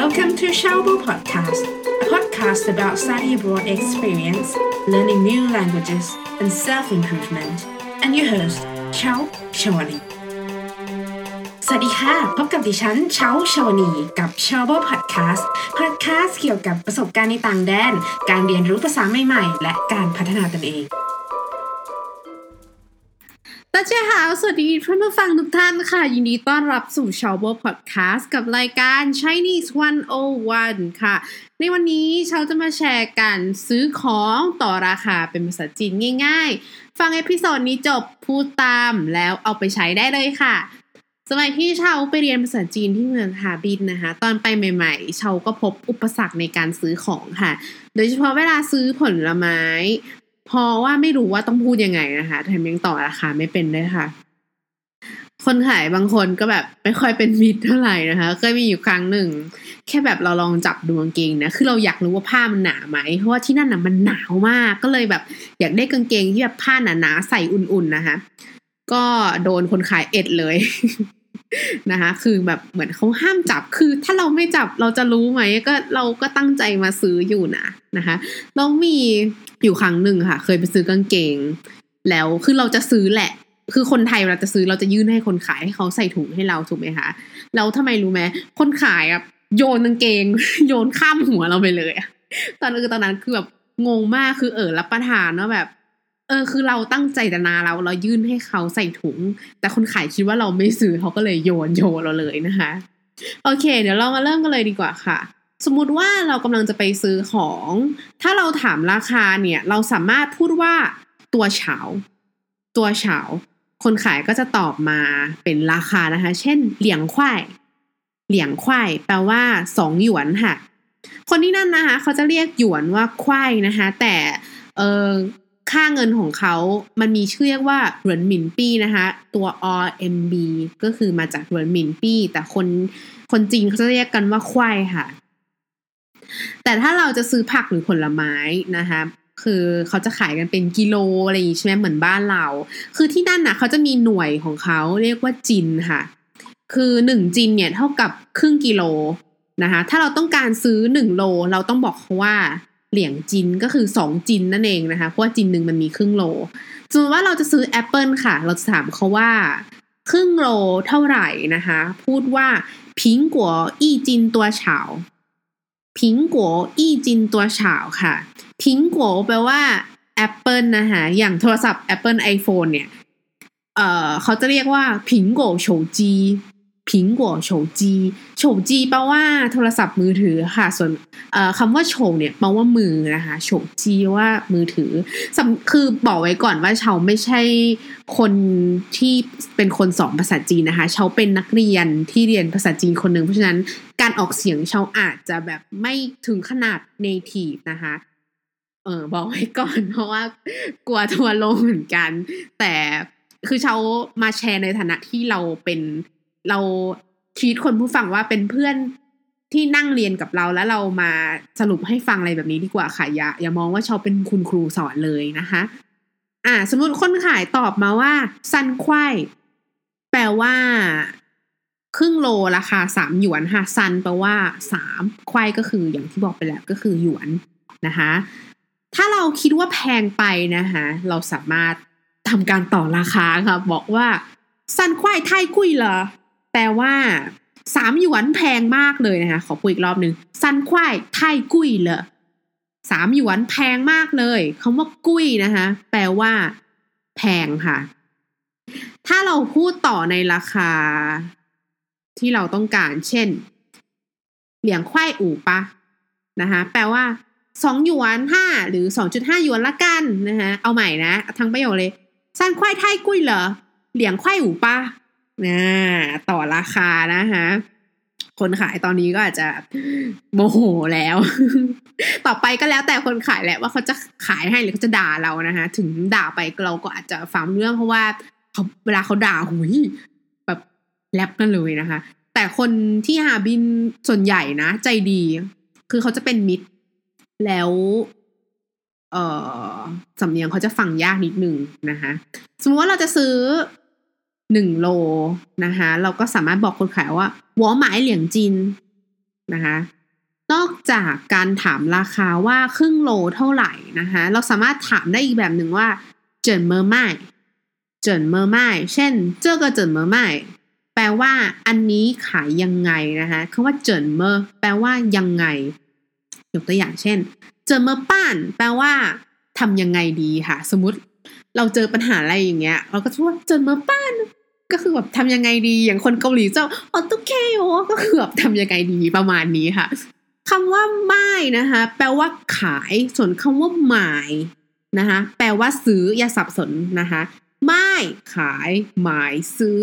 Welcome to Xiaobo Podcast, a podcast about study abroad experience, learning new languages, and self improvement. And your host, Xiao Shawani. สวัสดีค่ะ พบกับดิฉันเช้าชาวนีกับ s h a o b o Podcast Podcast เกี่ยวกับประสบการณ์ในต่างแดน การเรียนรู้ภาษาใหม่ๆ และการพัฒนาตนเอง ตาเจ้าค่ะสวัสดีท่านผู้ฟังทุกท่านค่ะ ยินดีต้อนรับสู่ชาวโบพอดแคสต์กับรายการ Chinese 101 ค่ะ ในวันนี้ชาวจะมาแชร์กันซื้อของต่อราคาเป็นภาษาจีนง่ายๆ ฟัง episode นี้จบพูดตามแล้วเอาไปใช้ได้เลยค่ะ สมัยที่ชาวไปเรียนภาษาจีนที่เมืองฮาร์บินนะคะ ตอนไปใหม่ๆชาวก็พบอุปสรรคในการซื้อของค่ะ โดยเฉพาะเวลาซื้อผลไม้ เพราะว่าไม่รู้ว่าต้องพูดยังไงนะคะแถมยังต่อราคาไม่เป็นด้วยค่ะ คนขายบางคนก็แบบไม่ค่อยเป็นมิตรเท่าไหร่นะคะ เคยมีอยู่ครั้งหนึ่ง แค่แบบเราลองจับดูกางเกงนะ คือเราอยากรู้ว่าผ้ามันหนาไหม เพราะว่าที่นั่นน่ะมันหนาวมาก ก็เลยแบบอยากได้กางเกงที่แบบผ้าหนาๆใส่อุ่นๆนะคะ ก็โดนคนขายเอ็ดเลย นะคะคือแบบเหมือนเขาห้ามจับคือถ้าเราไม่จับเราจะรู้ไหมก็เราก็ตั้งใจมาซื้ออยู่นะนะคะแล้วมีอยู่ครั้งหนึ่งค่ะ เคยไปซื้อกางเกง แล้วคือเราจะซื้อแหละ คือคนไทยเวลาจะซื้อเราจะยื่นให้คนขายให้เขาใส่ถุงให้เราถูกไหมคะแล้วทำไมรู้ไหมคนขายอะโยนกางเกง โยนข้ามหัวเราไปเลยตอนนั้นคือตอนนั้นคือแบบงงมากคือเออรับประทานว่าแบบ ออคือเราตั้งใจจะนาเราเรายื่นให้เขาใส่ถุง แต่คนขายคิดว่าเราไม่ซื้อเขาก็เลยโยนโยนเราเลยนะคะ โอเค เดี๋ยวเรามาเริ่มกันเลยดีกว่าค่ะ สมมุติว่าเรากำลังจะไปซื้อของ ถ้าเราถามราคาเนี่ย เราสามารถพูดว่าตัวเฉา ตัวเฉา คนขายก็จะตอบมาเป็นราคานะคะ เช่น เหลียงควายเหลียงควายแปลว่าสองหยวนค่ะ คนที่นั่นนะคะ เขาจะเรียกหยวนว่าควายนะคะ แต่เออ ค่าเงินของเขา มันมีชื่อเรียกว่าเหรินหมินปี้นะคะตัว RMB ก็คือมาจากเหรินหมินปี้ แต่คนคนจีนเขาจะเรียกกันว่าควายค่ะ แต่ถ้าเราจะซื้อผักหรือผลไม้นะคะคือเขาจะขายกันเป็นกิโลอะไรอย่างนี้ใช่ไหมเหมือนบ้านเรา คือที่นั่นน่ะเขาจะมีหน่วยของเขาเรียกว่าจินค่ะ คือหนึ่งจินเนี่ยเท่ากับครึ่งกิโลนะคะ ถ้าเราต้องการซื้อหนึ่งโล เราต้องบอกเขาว่า เหลียงจินก็คือสองจินนั่นเองนะคะเพราะว่าจินหนึ่งมันมีครึ่งโลสมมติว่าเราจะซื้อแอปเปิลค่ะ เราจะถามเขาว่า ครึ่งโลเท่าไหร่นะคะ พูดว่า苹果一斤多少 苹果一斤多少 ค่ะ 苹果 แปลว่าแอปเปิลนะคะอย่างโทรศัพท์ Apple iPhone เนี่ยเอ่อเขาจะเรียกว่า苹果手机 苹果手机 手机 แปลว่าโทรศัพท์มือถือค่ะ ส่วนคำว่า 手 เนี่ยแปลว่ามือนะคะโฉจีว่ามือถือคือบอกไว้ก่อนว่าเชาไม่ใช่คนที่เป็นคนสอนภาษาจีนนะคะเชาเป็นนักเรียนที่เรียนภาษาจีนคนหนึ่งเพราะฉะนั้นการออกเสียงเชาอาจจะแบบไม่ถึงขนาด native นะคะเออบอกไว้ก่อนเพราะว่ากลัวทัวร์ลงเหมือนกัน แต่คือเชามาแชร์ในฐานะที่เราเป็น เราทีตคนผู้ฟังว่าเป็นเพื่อนที่นั่งเรียนกับเราแล้วเรามาสรุปให้ฟังอะไรแบบนี้ดีกว่าค่ะอย่าอย่ามองว่าชาเป็นคุณครูสอนเลยนะคะ อ่า สมมติคนขายตอบมาว่าซันควายแปลว่า ครึ่งโลราคาสามหยวนค่ะซันแปลว่าสามควายก็คืออย่างที่บอกไปแล้วก็คือหยวนนะคะ ถ้าเราคิดว่าแพงไปนะคะ เราสามารถทำการต่อราคาค่ะ บอกว่าซันควายไทยกุยเหรอ แปลว่าสามหยวนแพงมากเลยนะคะ ขอพูดอีกรอบหนึ่งซันควายไทยกุยเหรอสามหยวนแพงมากเลยคำว่ากุ้ยนะคะ แปลว่า แพงค่ะ ถ้าเราพูดต่อในราคา ที่เราต้องการ เช่น เหลียงควายอู่ปะนะคะ แปลว่าสองหยวนห้าหรือสองจุดห้าหยวนละกันนะคะเอาใหม่นะ ทั้งประโยคเลยซันควายไทยกุ้ยเหรอเหลียงควายอู่ปะ นะต่อราคานะคะคนขายตอนนี้ก็อาจจะโมโหแล้ว ต่อไปก็แล้วแต่คนขายแหละว่าเขาจะขายให้หรือเขาจะด่าเรานะคะถึงด่าไปเราก็อาจจะฟังเรื่องเพราะว่าเขาเวลาเขาด่าหุยแบบแลบกันเลยนะคะ แต่คนที่หาบินส่วนใหญ่นะ ใจดี คือเขาจะเป็นมิตร แล้ว เออสำเนียงเขาจะฟังยากนิดนึงนะคะ สมมติว่าเราจะซื้อ หนึ่งโลนะคะเราก็สามารถบอกคนขายว่า我买两斤 นะคะนอกจากการถามราคาว่าครึ่งโลเท่าไหร่นะคะเราสามารถถามได้อีกแบบหนึ่งว่า 怎么卖 怎么卖 เช่น 这个怎么卖 แปลว่าอันนี้ขายยังไงนะคะคำว่า 怎么 แปลว่ายังไง ยกตัวอย่างเช่น เจินเมอร์ป้าน แปลว่าทำยังไงดีค่ะ สมมติ เราเจอปัญหาอะไรอย่างเงี้ย เราก็จะว่าจนมาป้านก็คือแบบทำยังไงดีอย่างคนเกาหลีเจ้าออตุเคโอก็คือแบบทำยังไงดีประมาณนี้ค่ะคำว่าไม่นะคะ แปลว่าขายส่วนคำว่าหมายนะคะแปลว่าซื้ออย่าสับสนนะคะไม่ขายหมายซื้อ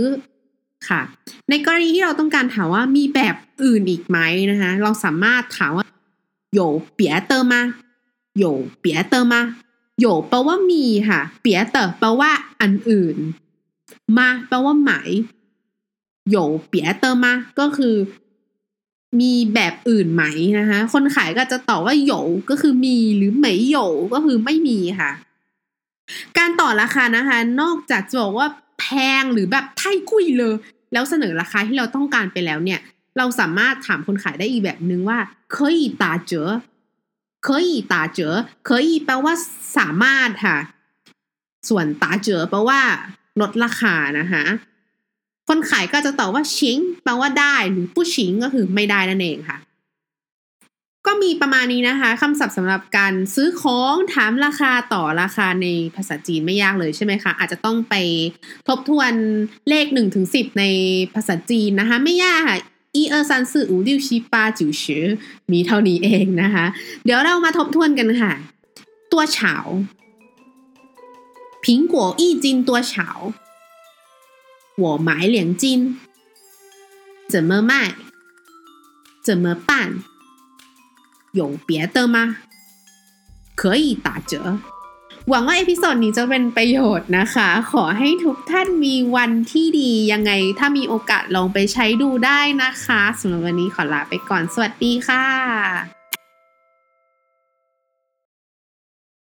ค่ะ ในกรณีที่เราต้องการถามว่ามีแบบอื่นอีกไหมนะคะเราสามารถถามว่า有别的吗 有别的吗 有 แปลว่ามีค่ะ 别的 แปลว่าอันอื่น มาแปลว่าหมายโยเปียเตอมา ก็คือ มีแบบอื่นไหมนะคะ คนขายก็จะตอบว่า有 ก็คือมีหรือ 没有 ก็คือไม่มีค่ะ การต่อราคานะคะ นอกจากจะบอกว่าแพงหรือแบบไทยกุยเลย แล้วเสนอราคาที่เราต้องการไปแล้วเนี่ย เราสามารถถามคนขายได้อีกแบบนึงว่าเคยตาเจอ เคยตาเจอเคยแปลว่าสามารถค่ะ ส่วนตาเจอแปลว่าลดราคานะคะคนขายก็จะตอบว่าชิงแปลว่าได้หรือผู้ชิงก็คือไม่ได้นั่นเองค่ะ ก็มีประมาณนี้นะคะคำศัพท์สำหรับการซื้อของถามราคาต่อราคาในภาษาจีนไม่ยากเลยใช่ไหมคะ อาจจะต้องไปทบทวนเลข1ถึง10 ในภาษาจีนนะคะ ไม่ยากค่ะ 一二三四五六七八九十มีเท่านี้เองนะคะ เดี๋ยวเรามาทบทวนกันค่ะ ตัวเฉา苹果一斤多少？我买两斤，怎么卖？怎么办？有别的吗？可以打折。 หวังว่า episode นี้จะเป็นประโยชน์นะคะ ขอให้ทุกท่านมีวันที่ดี ยังไงถ้ามีโอกาสลองไปใช้ดูได้นะคะสำหรับวันนี้ขอลาไปก่อน สวัสดีค่ะ